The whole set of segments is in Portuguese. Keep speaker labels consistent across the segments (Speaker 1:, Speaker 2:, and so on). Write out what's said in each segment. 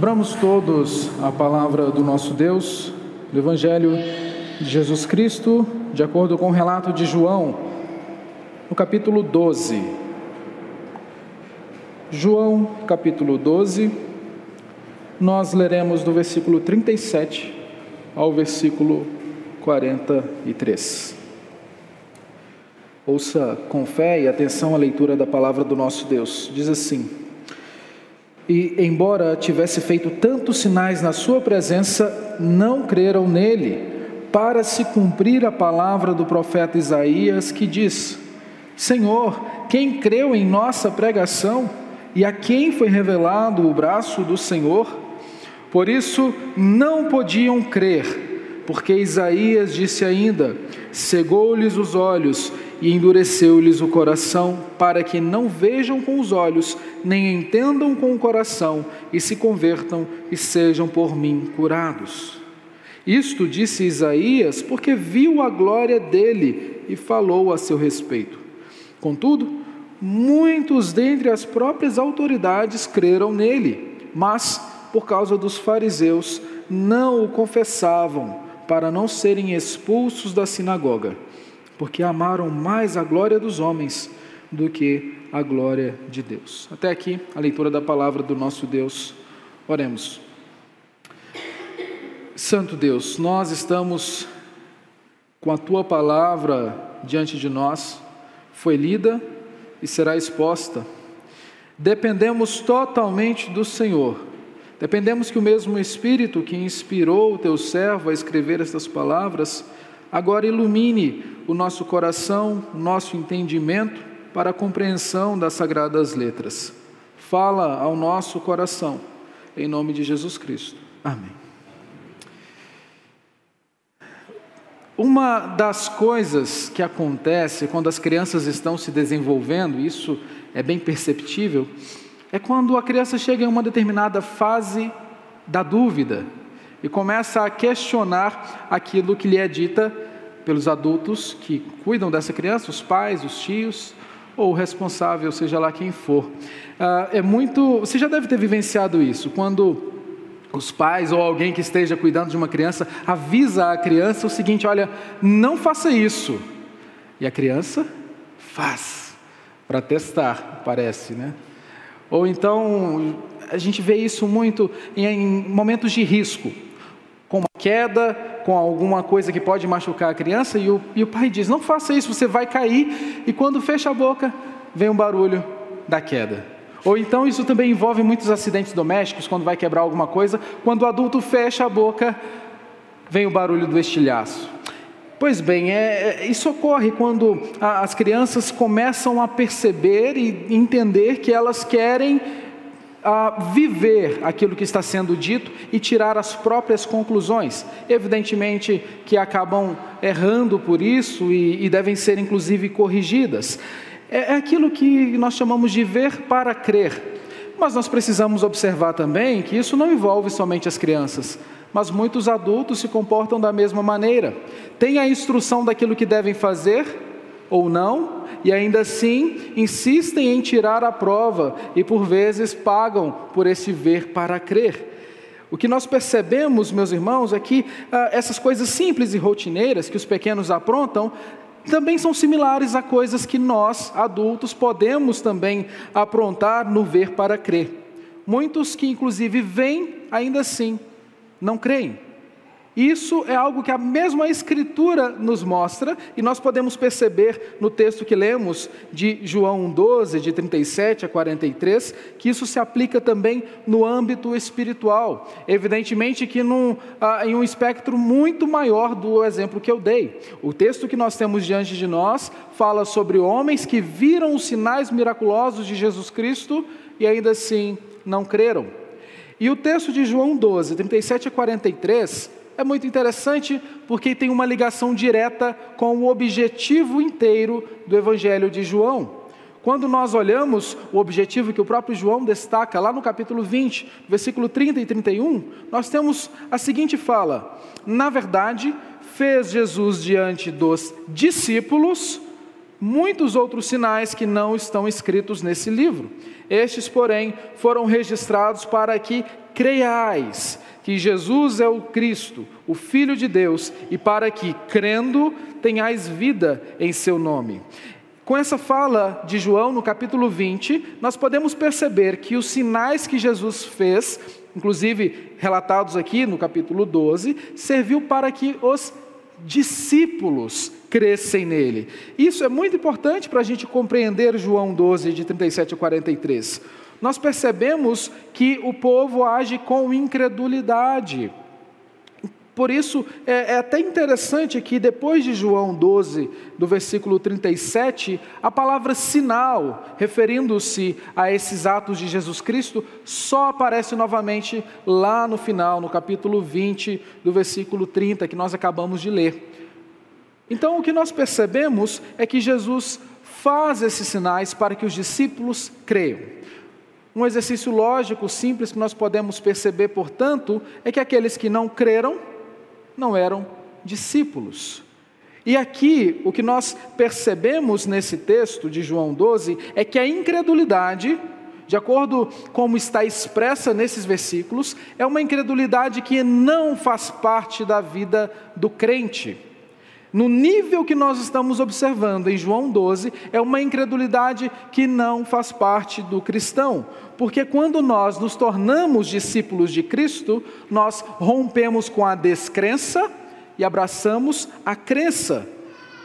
Speaker 1: Abramos todos a palavra do nosso Deus, do Evangelho de Jesus Cristo, de acordo com o relato de João, no capítulo 12. João, capítulo 12, nós leremos do versículo 37 ao versículo 43. Ouça com fé e atenção a leitura da palavra do nosso Deus. Diz assim: E embora tivesse feito tantos sinais na sua presença, não creram nele, para se cumprir a palavra do profeta Isaías, que diz: Senhor, quem creu em nossa pregação e a quem foi revelado o braço do Senhor? Por isso não podiam crer, porque Isaías disse ainda: cegou-lhes os olhos e endureceu-lhes o coração, para que não vejam com os olhos, nem entendam com o coração, e se convertam e sejam por mim curados. Isto disse Isaías porque viu a glória dele e falou a seu respeito. Contudo, muitos dentre as próprias autoridades creram nele, mas, por causa dos fariseus, não o confessavam, para não serem expulsos da sinagoga porque amaram mais a glória dos homens do que a glória de Deus. Até aqui a leitura da palavra do nosso Deus. Oremos. Santo Deus, nós estamos com a tua palavra diante de nós, foi lida e será exposta. Dependemos totalmente do Senhor. Dependemos que o mesmo Espírito que inspirou o teu servo a escrever estas palavras Agora ilumine o nosso coração, o nosso entendimento para a compreensão das sagradas letras. Fala ao nosso coração, em nome de Jesus Cristo. Amém. Uma das coisas que acontece quando as crianças estão se desenvolvendo, isso é bem perceptível, é quando a criança chega em uma determinada fase da dúvida, e começa a questionar aquilo que lhe é dita pelos adultos que cuidam dessa criança, os pais, os tios ou o responsável, seja lá quem for. Ah, é muito. Você já deve ter vivenciado isso quando os pais ou alguém que esteja cuidando de uma criança avisa a criança o seguinte: olha, não faça isso. E a criança faz para testar, parece, né? Ou então a gente vê isso muito em momentos de risco queda, com alguma coisa que pode machucar a criança, e o, e o pai diz: Não faça isso, você vai cair, e quando fecha a boca, vem um barulho da queda. Ou então isso também envolve muitos acidentes domésticos, quando vai quebrar alguma coisa, quando o adulto fecha a boca, vem o barulho do estilhaço. Pois bem, é, é isso ocorre quando as crianças começam a perceber e entender que elas querem a viver aquilo que está sendo dito e tirar as próprias conclusões. Evidentemente que acabam errando por isso e, e devem ser inclusive corrigidas. É, é aquilo que nós chamamos de ver para crer. Mas nós precisamos observar também que isso não envolve somente as crianças, mas muitos adultos se comportam da mesma maneira. Têm a instrução daquilo que devem fazer ou não, e ainda assim insistem em tirar a prova e por vezes pagam por esse ver para crer. O que nós percebemos, meus irmãos, é que ah, essas coisas simples e rotineiras que os pequenos aprontam também são similares a coisas que nós, adultos, podemos também aprontar no ver para crer. Muitos que, inclusive, vêm, ainda assim, não creem. Isso é algo que a mesma Escritura nos mostra, e nós podemos perceber no texto que lemos de João 12, de 37 a 43, que isso se aplica também no âmbito espiritual. Evidentemente que num, ah, em um espectro muito maior do exemplo que eu dei. O texto que nós temos diante de nós fala sobre homens que viram os sinais miraculosos de Jesus Cristo e ainda assim não creram. E o texto de João 12, 37 a 43 é muito interessante porque tem uma ligação direta com o objetivo inteiro do Evangelho de João. Quando nós olhamos o objetivo que o próprio João destaca lá no capítulo 20, versículo 30 e 31, nós temos a seguinte fala: Na verdade, fez Jesus diante dos discípulos muitos outros sinais que não estão escritos nesse livro. Estes, porém, foram registrados para que creiais que Jesus é o Cristo, o Filho de Deus, e para que, crendo, tenhais vida em seu nome. Com essa fala de João no capítulo 20, nós podemos perceber que os sinais que Jesus fez, inclusive relatados aqui no capítulo 12, serviu para que os discípulos crescem nele. Isso é muito importante para a gente compreender João 12, de 37 a 43. Nós percebemos que o povo age com incredulidade. Por isso, é, é, até interessante que depois de João 12, do versículo 37, a palavra sinal, referindo-se a esses atos de Jesus Cristo, só aparece novamente lá no final, no capítulo 20, do versículo 30, que nós acabamos de ler. Então, o que nós percebemos é que Jesus faz esses sinais para que os discípulos creiam. Um exercício lógico simples que nós podemos perceber, portanto, é que aqueles que não creram não eram discípulos. E aqui, o que nós percebemos nesse texto de João 12 é que a incredulidade, de acordo com como está expressa nesses versículos, é uma incredulidade que não faz parte da vida do crente. No nível que nós estamos observando em João 12, é uma incredulidade que não faz parte do cristão, porque quando nós nos tornamos discípulos de Cristo, nós rompemos com a descrença e abraçamos a crença.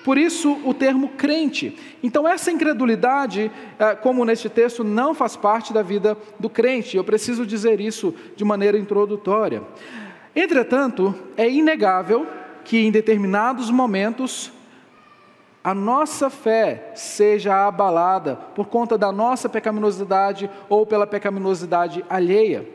Speaker 1: Por isso o termo crente. Então, essa incredulidade, eh, como neste texto, não faz parte da vida do crente. Eu preciso dizer isso de maneira introdutória. Entretanto, é inegável que em determinados momentos a nossa fé seja abalada por conta da nossa pecaminosidade ou pela pecaminosidade alheia.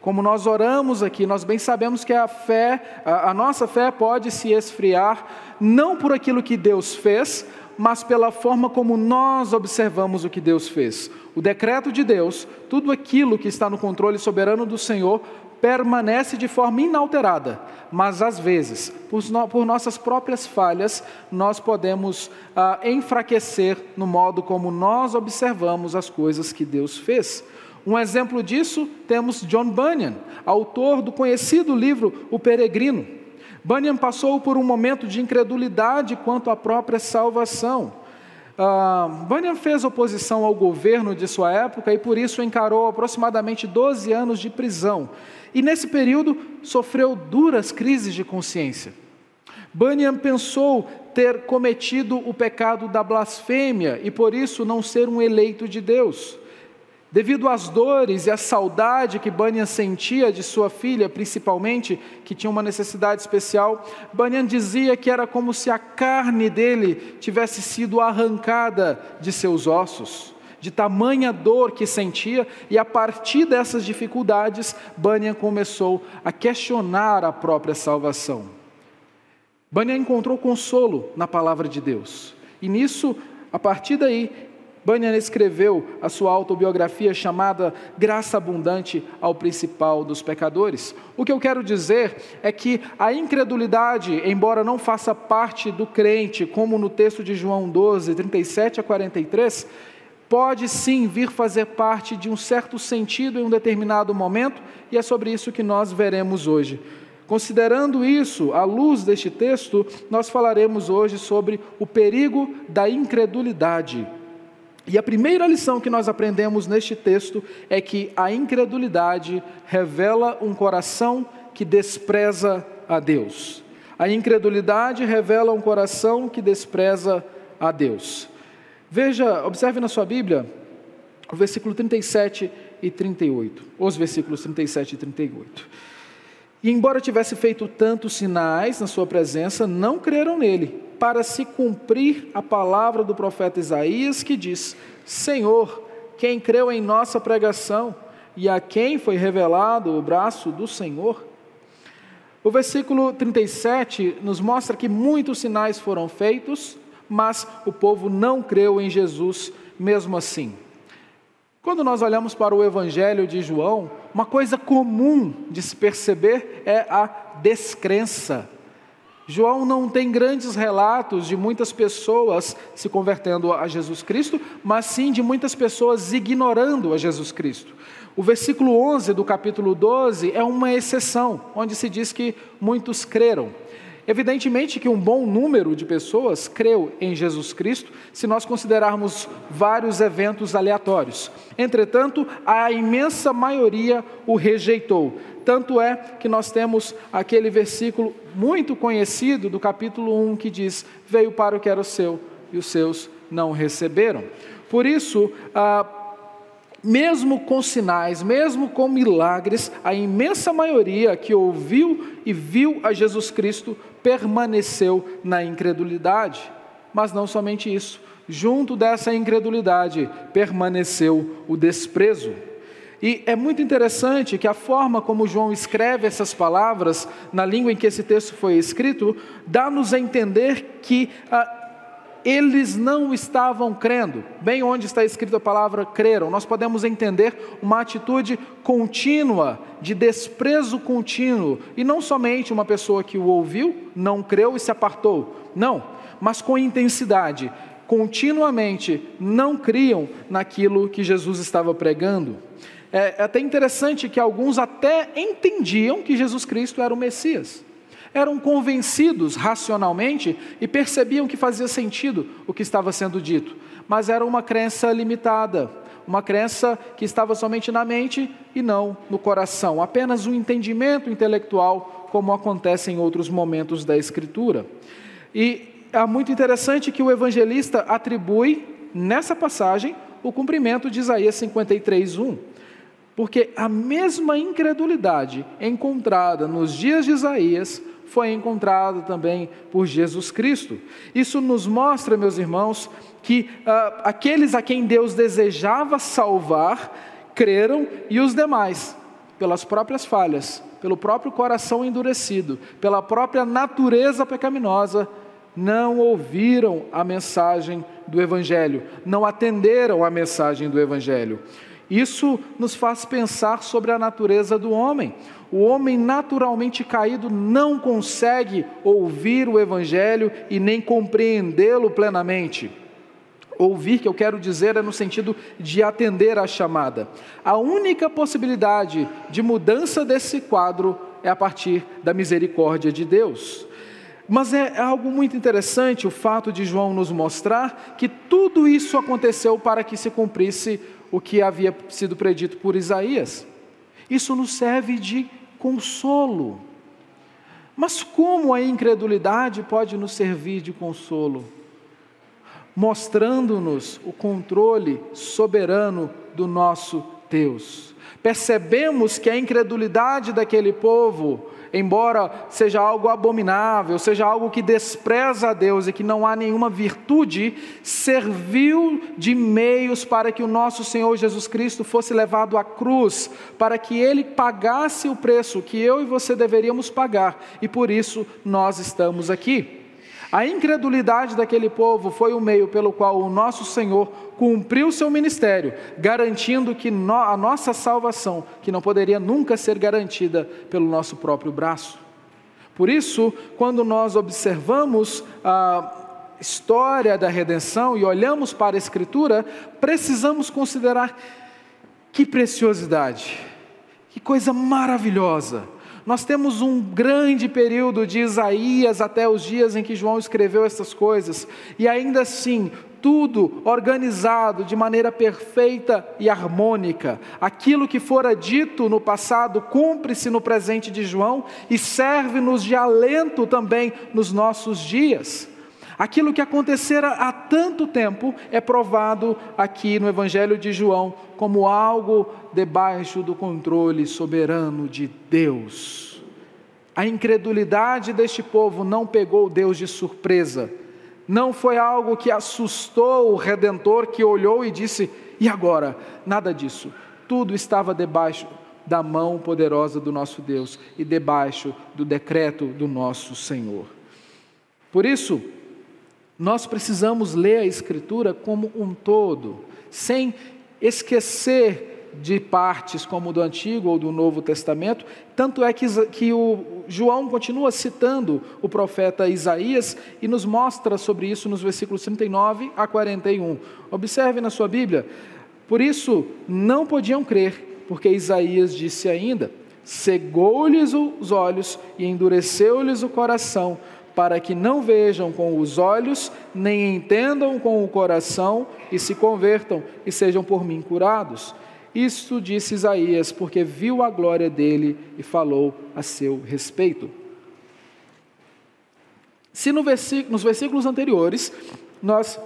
Speaker 1: Como nós oramos aqui, nós bem sabemos que a fé, a, a nossa fé pode se esfriar não por aquilo que Deus fez, mas pela forma como nós observamos o que Deus fez. O decreto de Deus, tudo aquilo que está no controle soberano do Senhor, permanece de forma inalterada, mas às vezes, por, no, por nossas próprias falhas, nós podemos ah, enfraquecer no modo como nós observamos as coisas que Deus fez. Um exemplo disso temos John Bunyan, autor do conhecido livro O Peregrino. Bunyan passou por um momento de incredulidade quanto à própria salvação. Uh, Bunyan fez oposição ao governo de sua época e por isso encarou aproximadamente 12 anos de prisão. E nesse período sofreu duras crises de consciência. Bunyan pensou ter cometido o pecado da blasfêmia e por isso não ser um eleito de Deus. Devido às dores e à saudade que Bunyan sentia de sua filha, principalmente, que tinha uma necessidade especial, Bunyan dizia que era como se a carne dele tivesse sido arrancada de seus ossos, de tamanha dor que sentia, e a partir dessas dificuldades, Bunyan começou a questionar a própria salvação. Bunyan encontrou consolo na palavra de Deus, e nisso, a partir daí, Bunyan escreveu a sua autobiografia chamada Graça Abundante ao Principal dos Pecadores. O que eu quero dizer é que a incredulidade, embora não faça parte do crente, como no texto de João 12, 37 a 43, pode sim vir fazer parte de um certo sentido em um determinado momento, e é sobre isso que nós veremos hoje. Considerando isso, à luz deste texto, nós falaremos hoje sobre o perigo da incredulidade. E a primeira lição que nós aprendemos neste texto é que a incredulidade revela um coração que despreza a Deus. A incredulidade revela um coração que despreza a Deus. Veja, observe na sua Bíblia o versículo 37 e 38, os versículos 37 e 38. E embora tivesse feito tantos sinais na sua presença, não creram nele, para se cumprir a palavra do profeta Isaías, que diz: Senhor, quem creu em nossa pregação e a quem foi revelado o braço do Senhor? O versículo 37 nos mostra que muitos sinais foram feitos, mas o povo não creu em Jesus mesmo assim. Quando nós olhamos para o Evangelho de João, uma coisa comum de se perceber é a descrença. João não tem grandes relatos de muitas pessoas se convertendo a Jesus Cristo, mas sim de muitas pessoas ignorando a Jesus Cristo. O versículo 11 do capítulo 12 é uma exceção, onde se diz que muitos creram. Evidentemente que um bom número de pessoas creu em Jesus Cristo, se nós considerarmos vários eventos aleatórios. Entretanto, a imensa maioria o rejeitou. Tanto é que nós temos aquele versículo muito conhecido do capítulo 1 que diz: Veio para o que era o seu e os seus não receberam. Por isso, ah, mesmo com sinais, mesmo com milagres, a imensa maioria que ouviu e viu a Jesus Cristo permaneceu na incredulidade. Mas não somente isso, junto dessa incredulidade permaneceu o desprezo. E é muito interessante que a forma como João escreve essas palavras, na língua em que esse texto foi escrito, dá-nos a entender que ah, eles não estavam crendo. Bem onde está escrita a palavra creram, nós podemos entender uma atitude contínua, de desprezo contínuo, e não somente uma pessoa que o ouviu, não creu e se apartou. Não, mas com intensidade, continuamente não criam naquilo que Jesus estava pregando. É até interessante que alguns até entendiam que Jesus Cristo era o Messias eram convencidos racionalmente e percebiam que fazia sentido o que estava sendo dito, mas era uma crença limitada, uma crença que estava somente na mente e não no coração, apenas um entendimento intelectual, como acontece em outros momentos da Escritura. E é muito interessante que o evangelista atribui nessa passagem o cumprimento de Isaías 53, 1. Porque a mesma incredulidade encontrada nos dias de Isaías foi encontrado também por Jesus Cristo. Isso nos mostra, meus irmãos, que uh, aqueles a quem Deus desejava salvar creram e os demais, pelas próprias falhas, pelo próprio coração endurecido, pela própria natureza pecaminosa, não ouviram a mensagem do Evangelho, não atenderam a mensagem do Evangelho. Isso nos faz pensar sobre a natureza do homem. O homem naturalmente caído não consegue ouvir o Evangelho e nem compreendê-lo plenamente. Ouvir, que eu quero dizer, é no sentido de atender à chamada. A única possibilidade de mudança desse quadro é a partir da misericórdia de Deus. Mas é algo muito interessante o fato de João nos mostrar que tudo isso aconteceu para que se cumprisse o que havia sido predito por Isaías. Isso nos serve de consolo. Mas como a incredulidade pode nos servir de consolo? Mostrando-nos o controle soberano do nosso Deus. Percebemos que a incredulidade daquele povo embora seja algo abominável, seja algo que despreza a Deus e que não há nenhuma virtude, serviu de meios para que o nosso Senhor Jesus Cristo fosse levado à cruz, para que ele pagasse o preço que eu e você deveríamos pagar, e por isso nós estamos aqui. A incredulidade daquele povo foi o meio pelo qual o nosso Senhor cumpriu seu ministério, garantindo que no, a nossa salvação, que não poderia nunca ser garantida pelo nosso próprio braço. Por isso, quando nós observamos a história da redenção e olhamos para a Escritura, precisamos considerar que preciosidade, que coisa maravilhosa nós temos um grande período de Isaías até os dias em que João escreveu essas coisas, e ainda assim, tudo organizado de maneira perfeita e harmônica. Aquilo que fora dito no passado cumpre-se no presente de João e serve-nos de alento também nos nossos dias. Aquilo que acontecera há tanto tempo é provado aqui no Evangelho de João como algo debaixo do controle soberano de Deus. A incredulidade deste povo não pegou Deus de surpresa, não foi algo que assustou o redentor que olhou e disse: e agora? Nada disso. Tudo estava debaixo da mão poderosa do nosso Deus e debaixo do decreto do nosso Senhor. Por isso, nós precisamos ler a Escritura como um todo, sem esquecer de partes como do Antigo ou do Novo Testamento. Tanto é que, que o João continua citando o profeta Isaías e nos mostra sobre isso nos versículos 39 a 41. Observe na sua Bíblia. Por isso não podiam crer, porque Isaías disse ainda: cegou-lhes os olhos e endureceu-lhes o coração, para que não vejam com os olhos, nem entendam com o coração, e se convertam e sejam por mim curados. Isto disse Isaías, porque viu a glória dele e falou a seu respeito. Se no versículo, nos versículos anteriores nós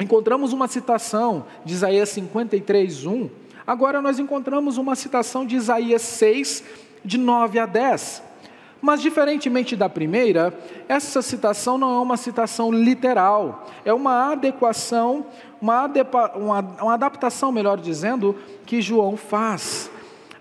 Speaker 1: encontramos uma citação de Isaías 53, 1, agora nós encontramos uma citação de Isaías 6, de 9 a 10. Mas, diferentemente da primeira, essa citação não é uma citação literal, é uma adequação, uma, uma, uma adaptação, melhor dizendo, que João faz.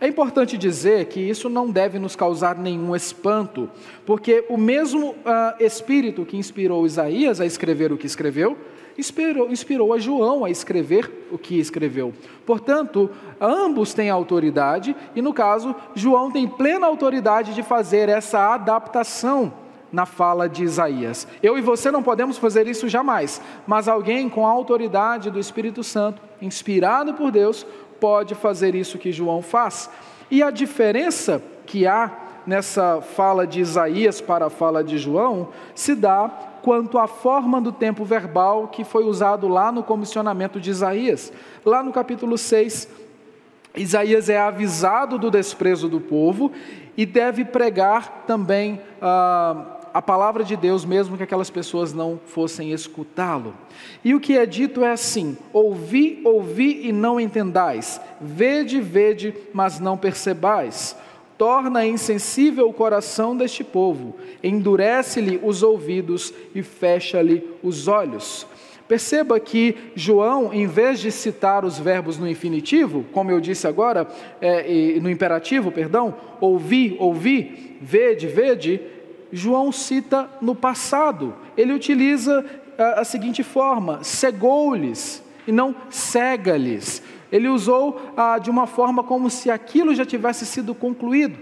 Speaker 1: É importante dizer que isso não deve nos causar nenhum espanto, porque o mesmo uh, Espírito que inspirou Isaías a escrever o que escreveu, inspirou, inspirou a João a escrever o que escreveu. Portanto, ambos têm autoridade, e no caso, João tem plena autoridade de fazer essa adaptação na fala de Isaías. Eu e você não podemos fazer isso jamais, mas alguém com a autoridade do Espírito Santo, inspirado por Deus, pode fazer isso que João faz. E a diferença que há nessa fala de Isaías para a fala de João se dá quanto à forma do tempo verbal que foi usado lá no comissionamento de Isaías. Lá no capítulo 6, Isaías é avisado do desprezo do povo e deve pregar também ah, a palavra de Deus, mesmo que aquelas pessoas não fossem escutá-lo. E o que é dito é assim: ouvi, ouvi e não entendais, vede, vede, mas não percebais torna insensível o coração deste povo, endurece-lhe os ouvidos e fecha-lhe os olhos. Perceba que João, em vez de citar os verbos no infinitivo, como eu disse agora, é, no imperativo, perdão, ouvi, ouvi, vede, vede, João cita no passado. Ele utiliza a, a seguinte forma: cegou-lhes e não cega-lhes. Ele usou ah, de uma forma como se aquilo já tivesse sido concluído.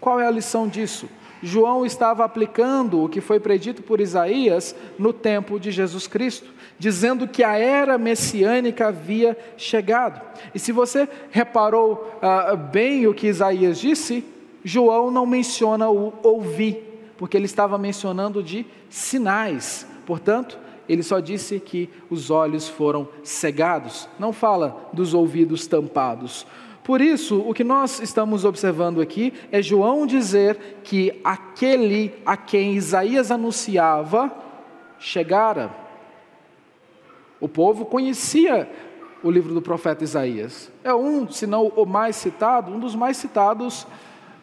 Speaker 1: Qual é a lição disso? João estava aplicando o que foi predito por Isaías no tempo de Jesus Cristo, dizendo que a era messiânica havia chegado. E se você reparou ah, bem o que Isaías disse, João não menciona o ouvir, porque ele estava mencionando de sinais. Portanto, ele só disse que os olhos foram cegados, não fala dos ouvidos tampados. Por isso, o que nós estamos observando aqui é João dizer que aquele a quem Isaías anunciava chegara. O povo conhecia o livro do profeta Isaías. É um, se não o mais citado, um dos mais citados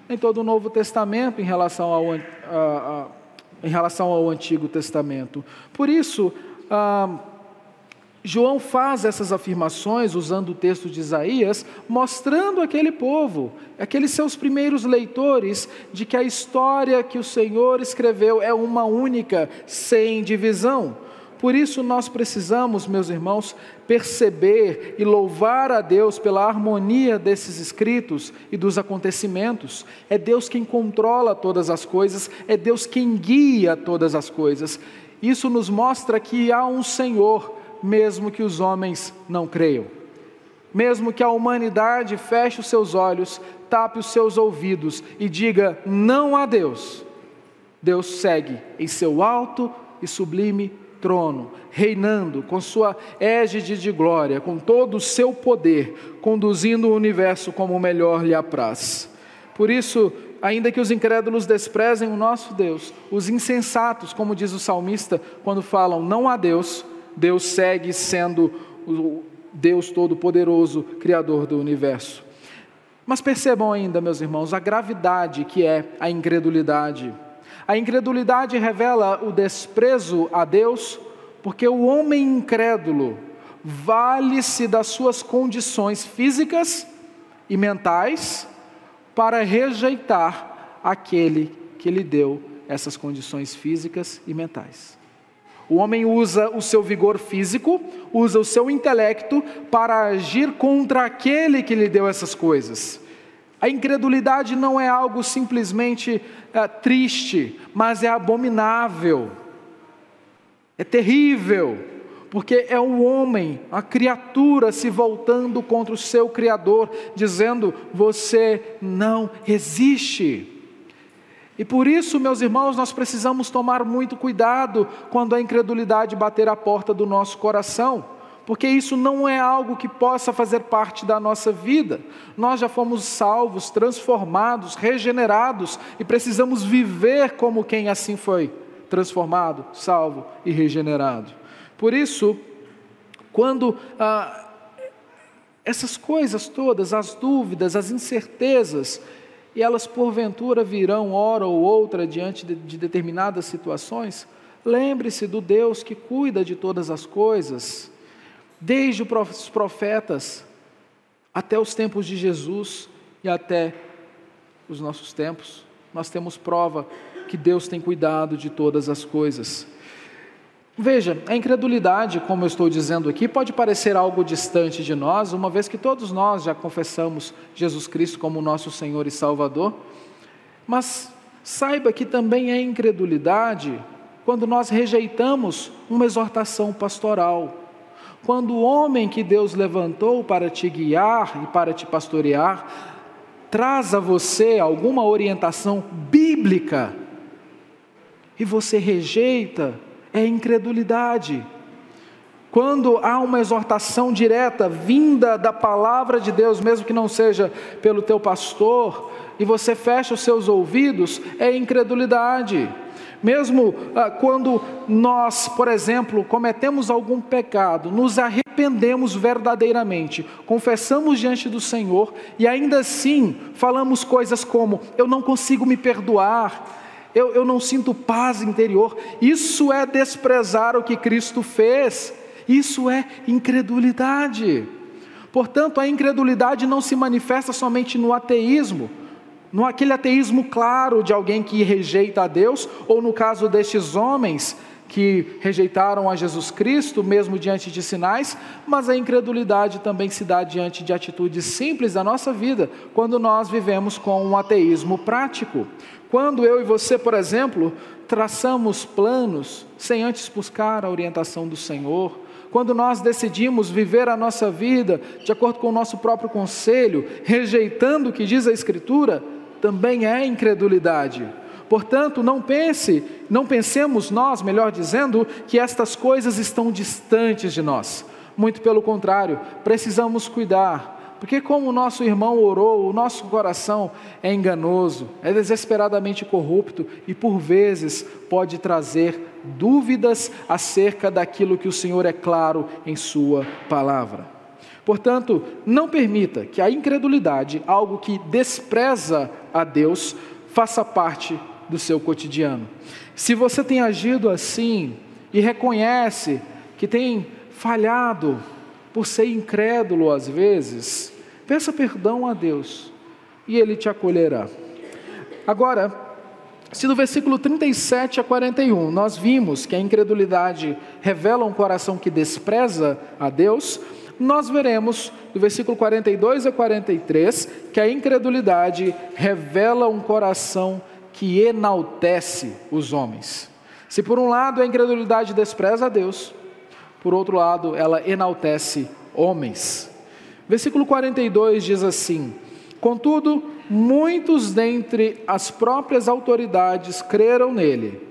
Speaker 1: em todo o Novo Testamento em relação ao, a, a, em relação ao Antigo Testamento. Por isso, ah, João faz essas afirmações usando o texto de Isaías, mostrando aquele povo, aqueles seus primeiros leitores, de que a história que o Senhor escreveu é uma única, sem divisão. Por isso nós precisamos, meus irmãos, perceber e louvar a Deus pela harmonia desses escritos e dos acontecimentos. É Deus quem controla todas as coisas, é Deus quem guia todas as coisas. Isso nos mostra que há um Senhor, mesmo que os homens não creiam. Mesmo que a humanidade feche os seus olhos, tape os seus ouvidos e diga não há Deus, Deus segue em seu alto e sublime trono, reinando com sua égide de glória, com todo o seu poder, conduzindo o universo como melhor lhe apraz. Por isso, ainda que os incrédulos desprezem o nosso Deus, os insensatos, como diz o salmista, quando falam não há Deus, Deus segue sendo o Deus Todo-Poderoso, Criador do universo. Mas percebam ainda, meus irmãos, a gravidade que é a incredulidade. A incredulidade revela o desprezo a Deus, porque o homem incrédulo vale-se das suas condições físicas e mentais para rejeitar aquele que lhe deu essas condições físicas e mentais. O homem usa o seu vigor físico, usa o seu intelecto para agir contra aquele que lhe deu essas coisas. A incredulidade não é algo simplesmente é, triste, mas é abominável, é terrível, porque é o homem, a criatura se voltando contra o seu Criador, dizendo: Você não existe. E por isso, meus irmãos, nós precisamos tomar muito cuidado quando a incredulidade bater a porta do nosso coração, porque isso não é algo que possa fazer parte da nossa vida. Nós já fomos salvos, transformados, regenerados e precisamos viver como quem assim foi transformado, salvo e regenerado. Por isso, quando ah, essas coisas todas, as dúvidas, as incertezas, e elas porventura virão hora ou outra diante de, de determinadas situações, lembre-se do Deus que cuida de todas as coisas, desde os profetas até os tempos de Jesus e até os nossos tempos, nós temos prova que Deus tem cuidado de todas as coisas. Veja, a incredulidade, como eu estou dizendo aqui, pode parecer algo distante de nós, uma vez que todos nós já confessamos Jesus Cristo como nosso Senhor e Salvador, mas saiba que também é incredulidade quando nós rejeitamos uma exortação pastoral. Quando o homem que Deus levantou para te guiar e para te pastorear traz a você alguma orientação bíblica e você rejeita é incredulidade. Quando há uma exortação direta vinda da palavra de Deus, mesmo que não seja pelo teu pastor, e você fecha os seus ouvidos, é incredulidade. Mesmo ah, quando nós, por exemplo, cometemos algum pecado, nos arrependemos verdadeiramente, confessamos diante do Senhor e ainda assim falamos coisas como: eu não consigo me perdoar, eu, eu não sinto paz interior. Isso é desprezar o que Cristo fez, isso é incredulidade. Portanto, a incredulidade não se manifesta somente no ateísmo, no aquele ateísmo claro de alguém que rejeita a Deus, ou no caso destes homens que rejeitaram a Jesus Cristo, mesmo diante de sinais, mas a incredulidade também se dá diante de atitudes simples da nossa vida, quando nós vivemos com um ateísmo prático. Quando eu e você, por exemplo, traçamos planos sem antes buscar a orientação do Senhor, quando nós decidimos viver a nossa vida de acordo com o nosso próprio conselho, rejeitando o que diz a Escritura, também é incredulidade. Portanto, não pense, não pensemos nós, melhor dizendo, que estas coisas estão distantes de nós. Muito pelo contrário, precisamos cuidar porque, como o nosso irmão orou, o nosso coração é enganoso, é desesperadamente corrupto e, por vezes, pode trazer dúvidas acerca daquilo que o Senhor é claro em Sua palavra. Portanto, não permita que a incredulidade, algo que despreza a Deus, faça parte do seu cotidiano. Se você tem agido assim e reconhece que tem falhado por ser incrédulo às vezes, Peça perdão a Deus e Ele te acolherá. Agora, se no versículo 37 a 41 nós vimos que a incredulidade revela um coração que despreza a Deus, nós veremos do versículo 42 a 43 que a incredulidade revela um coração que enaltece os homens. Se por um lado a incredulidade despreza a Deus, por outro lado ela enaltece homens. Versículo 42 diz assim: Contudo, muitos dentre as próprias autoridades creram nele,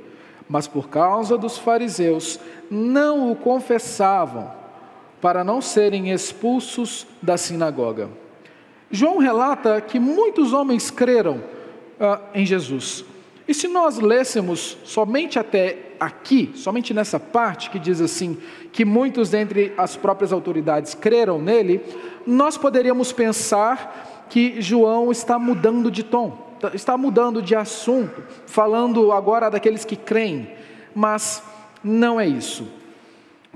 Speaker 1: mas por causa dos fariseus não o confessavam, para não serem expulsos da sinagoga. João relata que muitos homens creram uh, em Jesus. E se nós lêssemos somente até aqui, somente nessa parte que diz assim, que muitos dentre as próprias autoridades creram nele, nós poderíamos pensar que João está mudando de tom, está mudando de assunto, falando agora daqueles que creem, mas não é isso.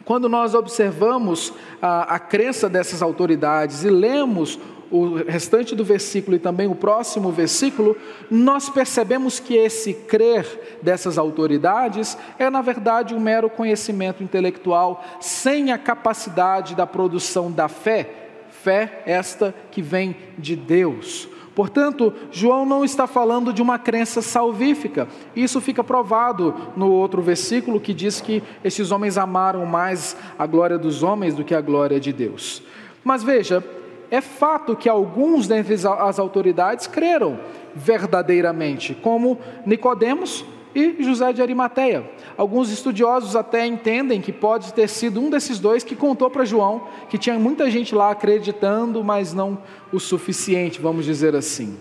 Speaker 1: Quando nós observamos a, a crença dessas autoridades e lemos o restante do versículo e também o próximo versículo, nós percebemos que esse crer dessas autoridades é, na verdade, um mero conhecimento intelectual, sem a capacidade da produção da fé, fé esta que vem de Deus. Portanto, João não está falando de uma crença salvífica. Isso fica provado no outro versículo que diz que esses homens amaram mais a glória dos homens do que a glória de Deus. Mas veja, é fato que alguns dentre as autoridades creram verdadeiramente, como Nicodemos e José de Arimateia. Alguns estudiosos até entendem que pode ter sido um desses dois que contou para João que tinha muita gente lá acreditando, mas não o suficiente, vamos dizer assim.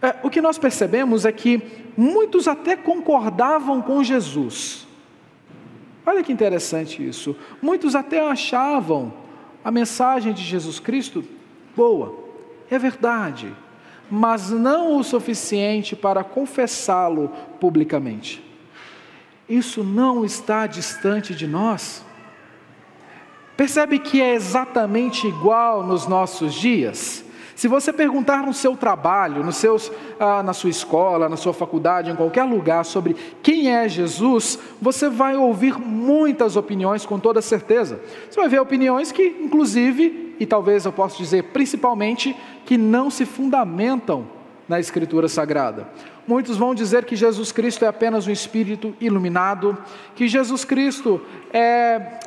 Speaker 1: É, o que nós percebemos é que muitos até concordavam com Jesus. Olha que interessante isso. Muitos até achavam a mensagem de Jesus Cristo boa, é verdade, mas não o suficiente para confessá-lo publicamente. Isso não está distante de nós. Percebe que é exatamente igual nos nossos dias? Se você perguntar no seu trabalho, nos seus, ah, na sua escola, na sua faculdade, em qualquer lugar sobre quem é Jesus, você vai ouvir muitas opiniões com toda certeza. Você vai ver opiniões que, inclusive, e talvez eu possa dizer principalmente, que não se fundamentam na Escritura Sagrada. Muitos vão dizer que Jesus Cristo é apenas um espírito iluminado, que Jesus Cristo é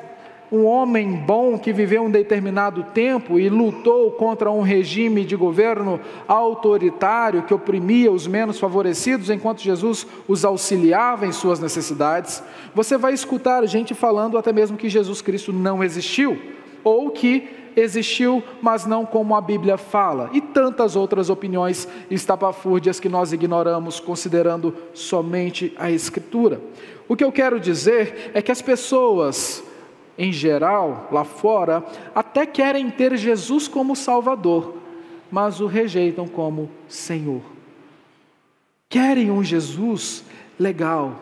Speaker 1: um homem bom que viveu um determinado tempo e lutou contra um regime de governo autoritário que oprimia os menos favorecidos, enquanto Jesus os auxiliava em suas necessidades. Você vai escutar gente falando até mesmo que Jesus Cristo não existiu, ou que existiu, mas não como a Bíblia fala, e tantas outras opiniões estapafúrdias que nós ignoramos, considerando somente a Escritura. O que eu quero dizer é que as pessoas, em geral, lá fora, até querem ter Jesus como Salvador, mas o rejeitam como Senhor. Querem um Jesus legal,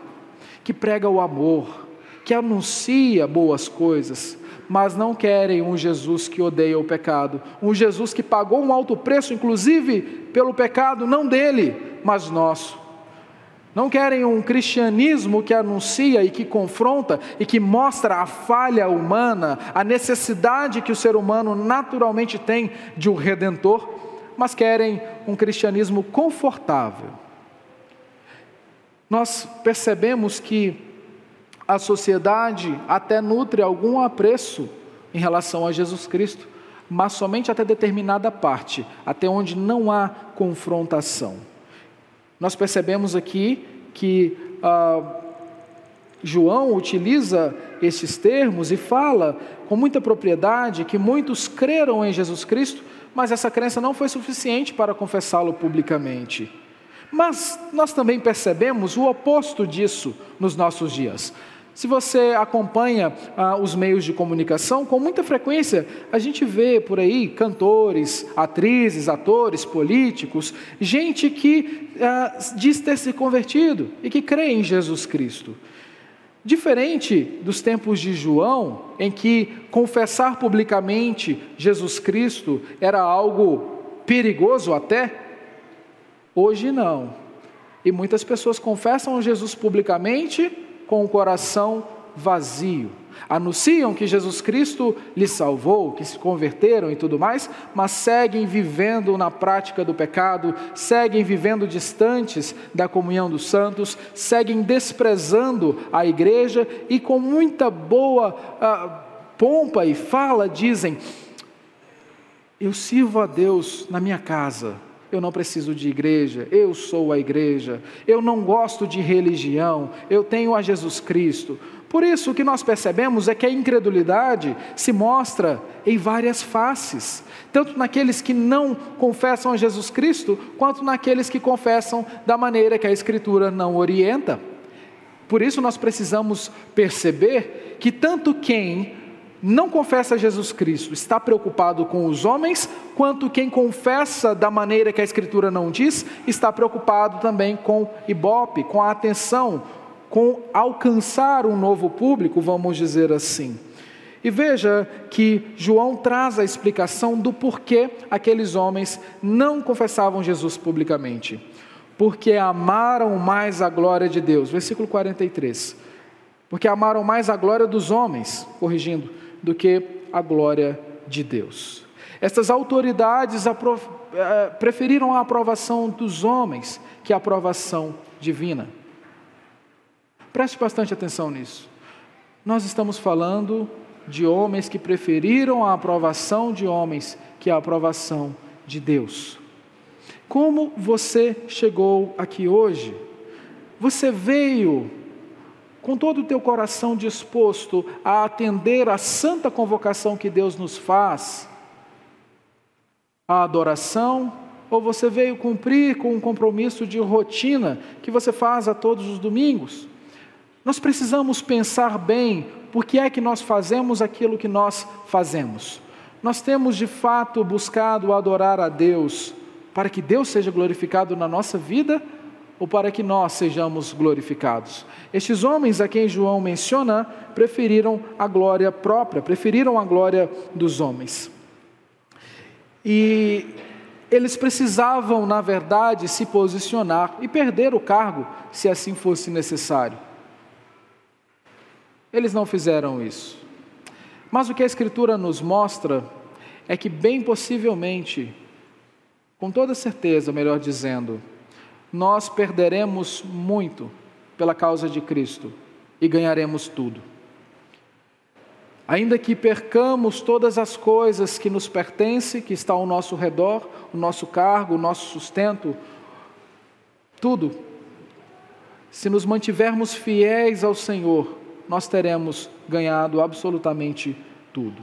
Speaker 1: que prega o amor, que anuncia boas coisas, mas não querem um Jesus que odeia o pecado, um Jesus que pagou um alto preço, inclusive pelo pecado, não dele, mas nosso. Não querem um cristianismo que anuncia e que confronta e que mostra a falha humana, a necessidade que o ser humano naturalmente tem de um redentor, mas querem um cristianismo confortável. Nós percebemos que a sociedade até nutre algum apreço em relação a Jesus Cristo, mas somente até determinada parte, até onde não há confrontação. Nós percebemos aqui que ah, João utiliza esses termos e fala com muita propriedade que muitos creram em Jesus Cristo, mas essa crença não foi suficiente para confessá-lo publicamente. Mas nós também percebemos o oposto disso nos nossos dias. Se você acompanha ah, os meios de comunicação, com muita frequência a gente vê por aí cantores, atrizes, atores, políticos, gente que ah, diz ter se convertido e que crê em Jesus Cristo. Diferente dos tempos de João, em que confessar publicamente Jesus Cristo era algo perigoso até, hoje não. E muitas pessoas confessam Jesus publicamente com o coração vazio. Anunciam que Jesus Cristo lhes salvou, que se converteram e tudo mais, mas seguem vivendo na prática do pecado, seguem vivendo distantes da comunhão dos santos, seguem desprezando a igreja e com muita boa ah, pompa e fala dizem: Eu sirvo a Deus na minha casa, eu não preciso de igreja, eu sou a igreja, eu não gosto de religião, eu tenho a Jesus Cristo. Por isso, o que nós percebemos é que a incredulidade se mostra em várias faces, tanto naqueles que não confessam a Jesus Cristo, quanto naqueles que confessam da maneira que a Escritura não orienta. Por isso, nós precisamos perceber que tanto quem não confessa Jesus Cristo está preocupado com os homens, quanto quem confessa da maneira que a Escritura não diz, está preocupado também com ibope, com a atenção, com alcançar um novo público, vamos dizer assim. E veja que João traz a explicação do porquê aqueles homens não confessavam Jesus publicamente. Porque amaram mais a glória de Deus. Versículo 43. Porque amaram mais a glória dos homens, corrigindo, do que a glória de Deus. Estas autoridades eh, preferiram a aprovação dos homens que a aprovação divina. Preste bastante atenção nisso. Nós estamos falando de homens que preferiram a aprovação de homens que a aprovação de Deus. Como você chegou aqui hoje? Você veio com todo o teu coração disposto a atender à santa convocação que Deus nos faz, a adoração, ou você veio cumprir com um compromisso de rotina que você faz a todos os domingos? Nós precisamos pensar bem por que é que nós fazemos aquilo que nós fazemos. Nós temos de fato buscado adorar a Deus para que Deus seja glorificado na nossa vida ou para que nós sejamos glorificados. Estes homens a quem João menciona preferiram a glória própria, preferiram a glória dos homens. E eles precisavam, na verdade, se posicionar e perder o cargo, se assim fosse necessário. Eles não fizeram isso. Mas o que a Escritura nos mostra é que, bem possivelmente, com toda certeza, melhor dizendo, nós perderemos muito pela causa de Cristo e ganharemos tudo. Ainda que percamos todas as coisas que nos pertencem, que está ao nosso redor, o nosso cargo, o nosso sustento, tudo, se nos mantivermos fiéis ao Senhor, nós teremos ganhado absolutamente tudo.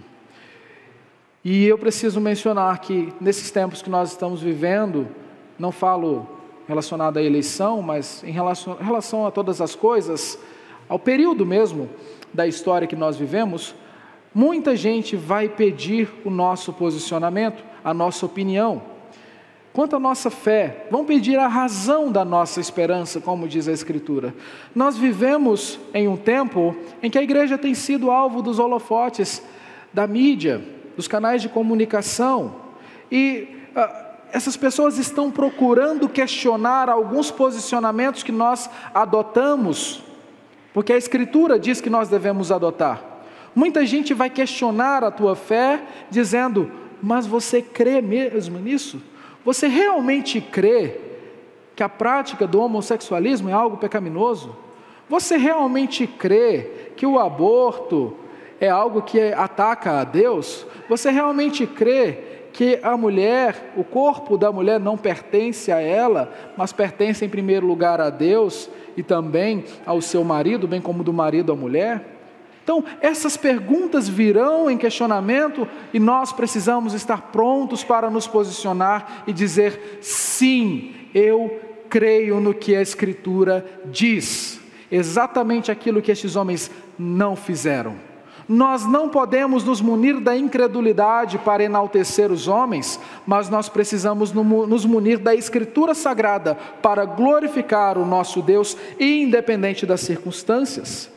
Speaker 1: E eu preciso mencionar que nesses tempos que nós estamos vivendo, não falo relacionado à eleição, mas em relação, relação a todas as coisas, ao período mesmo da história que nós vivemos, muita gente vai pedir o nosso posicionamento, a nossa opinião. Quanto à nossa fé, vão pedir a razão da nossa esperança, como diz a Escritura. Nós vivemos em um tempo em que a igreja tem sido alvo dos holofotes da mídia, dos canais de comunicação, e ah, essas pessoas estão procurando questionar alguns posicionamentos que nós adotamos, porque a Escritura diz que nós devemos adotar. Muita gente vai questionar a tua fé, dizendo: Mas você crê mesmo nisso? Você realmente crê que a prática do homossexualismo é algo pecaminoso? Você realmente crê que o aborto é algo que ataca a Deus? Você realmente crê que a mulher, o corpo da mulher não pertence a ela, mas pertence em primeiro lugar a Deus e também ao seu marido, bem como do marido à mulher? Então, essas perguntas virão em questionamento e nós precisamos estar prontos para nos posicionar e dizer: sim, eu creio no que a Escritura diz. Exatamente aquilo que estes homens não fizeram. Nós não podemos nos munir da incredulidade para enaltecer os homens, mas nós precisamos nos munir da Escritura Sagrada para glorificar o nosso Deus, independente das circunstâncias.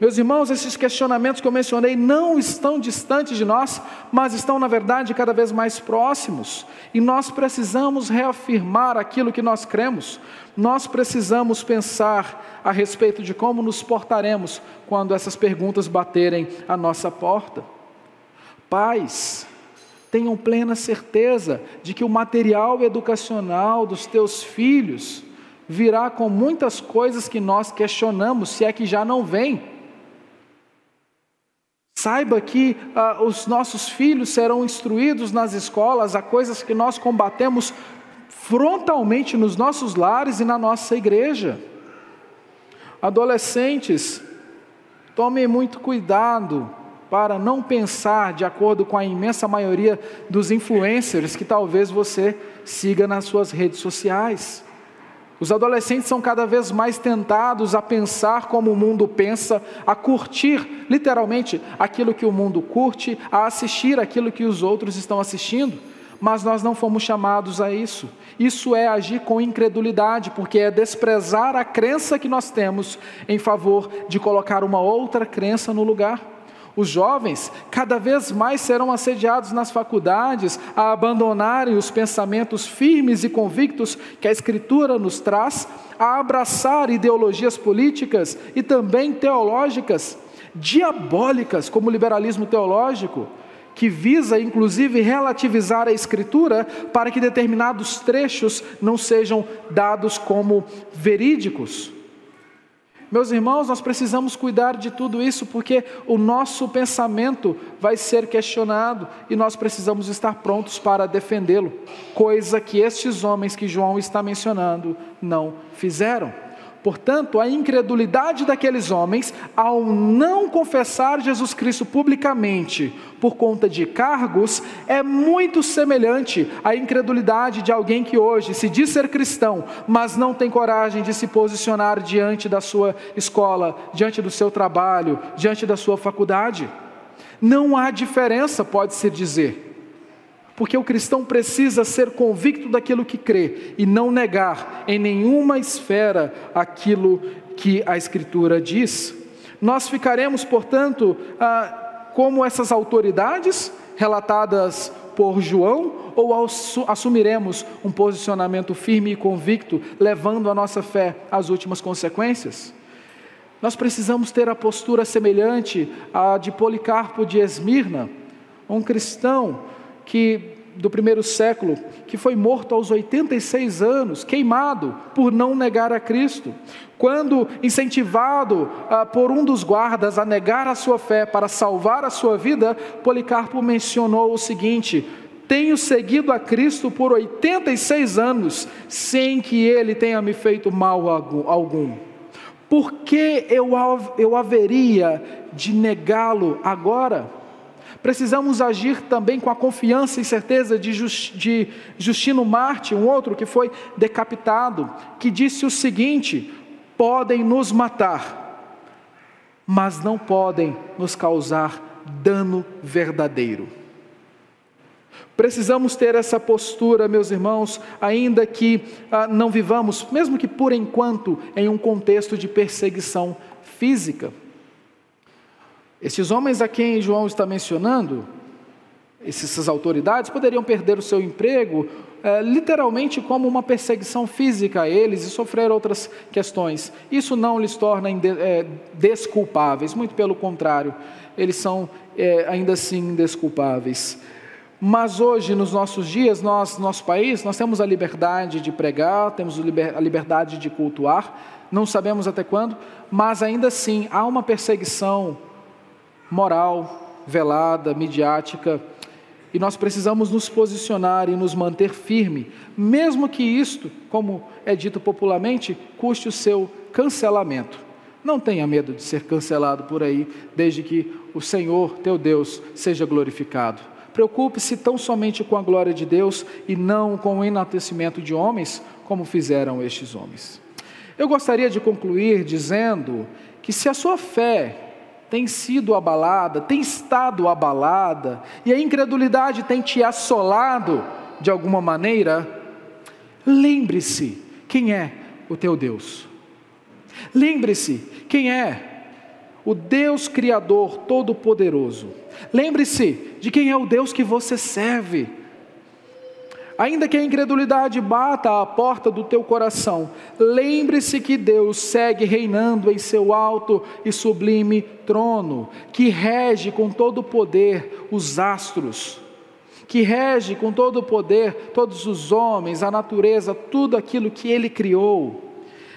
Speaker 1: Meus irmãos, esses questionamentos que eu mencionei não estão distantes de nós, mas estão, na verdade, cada vez mais próximos. E nós precisamos reafirmar aquilo que nós cremos. Nós precisamos pensar a respeito de como nos portaremos quando essas perguntas baterem a nossa porta. Pais, tenham plena certeza de que o material educacional dos teus filhos virá com muitas coisas que nós questionamos, se é que já não vem. Saiba que ah, os nossos filhos serão instruídos nas escolas a coisas que nós combatemos frontalmente nos nossos lares e na nossa igreja. Adolescentes, tomem muito cuidado para não pensar de acordo com a imensa maioria dos influencers que talvez você siga nas suas redes sociais. Os adolescentes são cada vez mais tentados a pensar como o mundo pensa, a curtir literalmente aquilo que o mundo curte, a assistir aquilo que os outros estão assistindo. Mas nós não fomos chamados a isso. Isso é agir com incredulidade, porque é desprezar a crença que nós temos em favor de colocar uma outra crença no lugar. Os jovens cada vez mais serão assediados nas faculdades a abandonarem os pensamentos firmes e convictos que a Escritura nos traz, a abraçar ideologias políticas e também teológicas, diabólicas, como o liberalismo teológico, que visa inclusive relativizar a Escritura para que determinados trechos não sejam dados como verídicos. Meus irmãos, nós precisamos cuidar de tudo isso porque o nosso pensamento vai ser questionado e nós precisamos estar prontos para defendê-lo, coisa que estes homens que João está mencionando não fizeram. Portanto, a incredulidade daqueles homens, ao não confessar Jesus Cristo publicamente por conta de cargos, é muito semelhante à incredulidade de alguém que hoje se diz ser cristão, mas não tem coragem de se posicionar diante da sua escola, diante do seu trabalho, diante da sua faculdade. Não há diferença, pode-se dizer porque o cristão precisa ser convicto daquilo que crê e não negar em nenhuma esfera aquilo que a Escritura diz. Nós ficaremos, portanto, ah, como essas autoridades relatadas por João, ou assumiremos um posicionamento firme e convicto, levando a nossa fé às últimas consequências? Nós precisamos ter a postura semelhante à de Policarpo de Esmirna, um cristão que do primeiro século, que foi morto aos 86 anos, queimado por não negar a Cristo. Quando incentivado ah, por um dos guardas a negar a sua fé para salvar a sua vida, Policarpo mencionou o seguinte: Tenho seguido a Cristo por 86 anos, sem que ele tenha me feito mal algum. Por que eu, eu haveria de negá-lo agora? Precisamos agir também com a confiança e certeza de, Just, de Justino Marte, um outro que foi decapitado, que disse o seguinte: podem nos matar, mas não podem nos causar dano verdadeiro. Precisamos ter essa postura, meus irmãos, ainda que ah, não vivamos, mesmo que por enquanto, em um contexto de perseguição física. Esses homens a quem João está mencionando, essas autoridades, poderiam perder o seu emprego é, literalmente como uma perseguição física a eles e sofrer outras questões. Isso não lhes torna é, desculpáveis, muito pelo contrário, eles são é, ainda assim desculpáveis. Mas hoje, nos nossos dias, nós, nosso país, nós temos a liberdade de pregar, temos a liberdade de cultuar, não sabemos até quando, mas ainda assim há uma perseguição moral, velada, midiática, e nós precisamos nos posicionar e nos manter firme, mesmo que isto, como é dito popularmente, custe o seu cancelamento. Não tenha medo de ser cancelado por aí, desde que o Senhor, teu Deus, seja glorificado. Preocupe-se tão somente com a glória de Deus e não com o enaltecimento de homens, como fizeram estes homens. Eu gostaria de concluir dizendo que se a sua fé tem sido abalada, tem estado abalada, e a incredulidade tem te assolado de alguma maneira, lembre-se quem é o teu Deus. Lembre-se quem é o Deus Criador Todo-Poderoso. Lembre-se de quem é o Deus que você serve. Ainda que a incredulidade bata à porta do teu coração, lembre-se que Deus segue reinando em seu alto e sublime trono, que rege com todo o poder os astros, que rege com todo o poder todos os homens, a natureza, tudo aquilo que ele criou.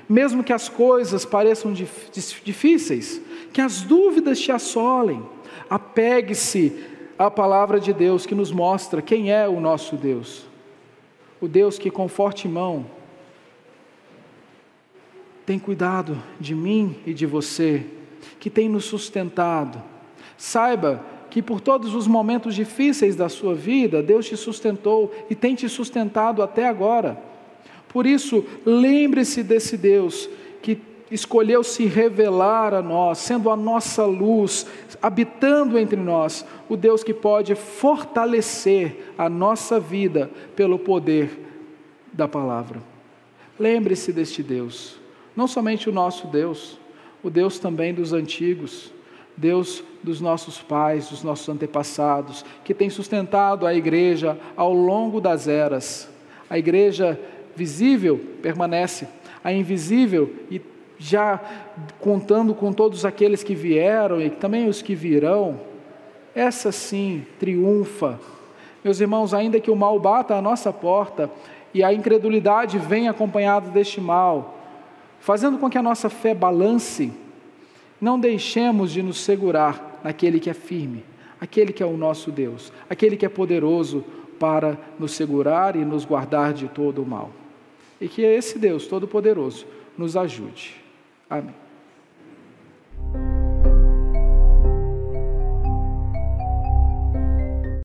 Speaker 1: Mesmo que as coisas pareçam difíceis, que as dúvidas te assolem, apegue-se à palavra de Deus que nos mostra quem é o nosso Deus o Deus que com forte mão tem cuidado de mim e de você, que tem nos sustentado. Saiba que por todos os momentos difíceis da sua vida, Deus te sustentou e tem te sustentado até agora. Por isso, lembre-se desse Deus escolheu se revelar a nós, sendo a nossa luz, habitando entre nós, o Deus que pode fortalecer a nossa vida pelo poder da palavra. Lembre-se deste Deus, não somente o nosso Deus, o Deus também dos antigos, Deus dos nossos pais, dos nossos antepassados, que tem sustentado a igreja ao longo das eras. A igreja visível permanece, a invisível e já contando com todos aqueles que vieram e também os que virão, essa sim triunfa. Meus irmãos, ainda que o mal bata à nossa porta e a incredulidade venha acompanhada deste mal, fazendo com que a nossa fé balance, não deixemos de nos segurar naquele que é firme, aquele que é o nosso Deus, aquele que é poderoso para nos segurar e nos guardar de todo o mal. E que esse Deus Todo-Poderoso nos ajude. Amém.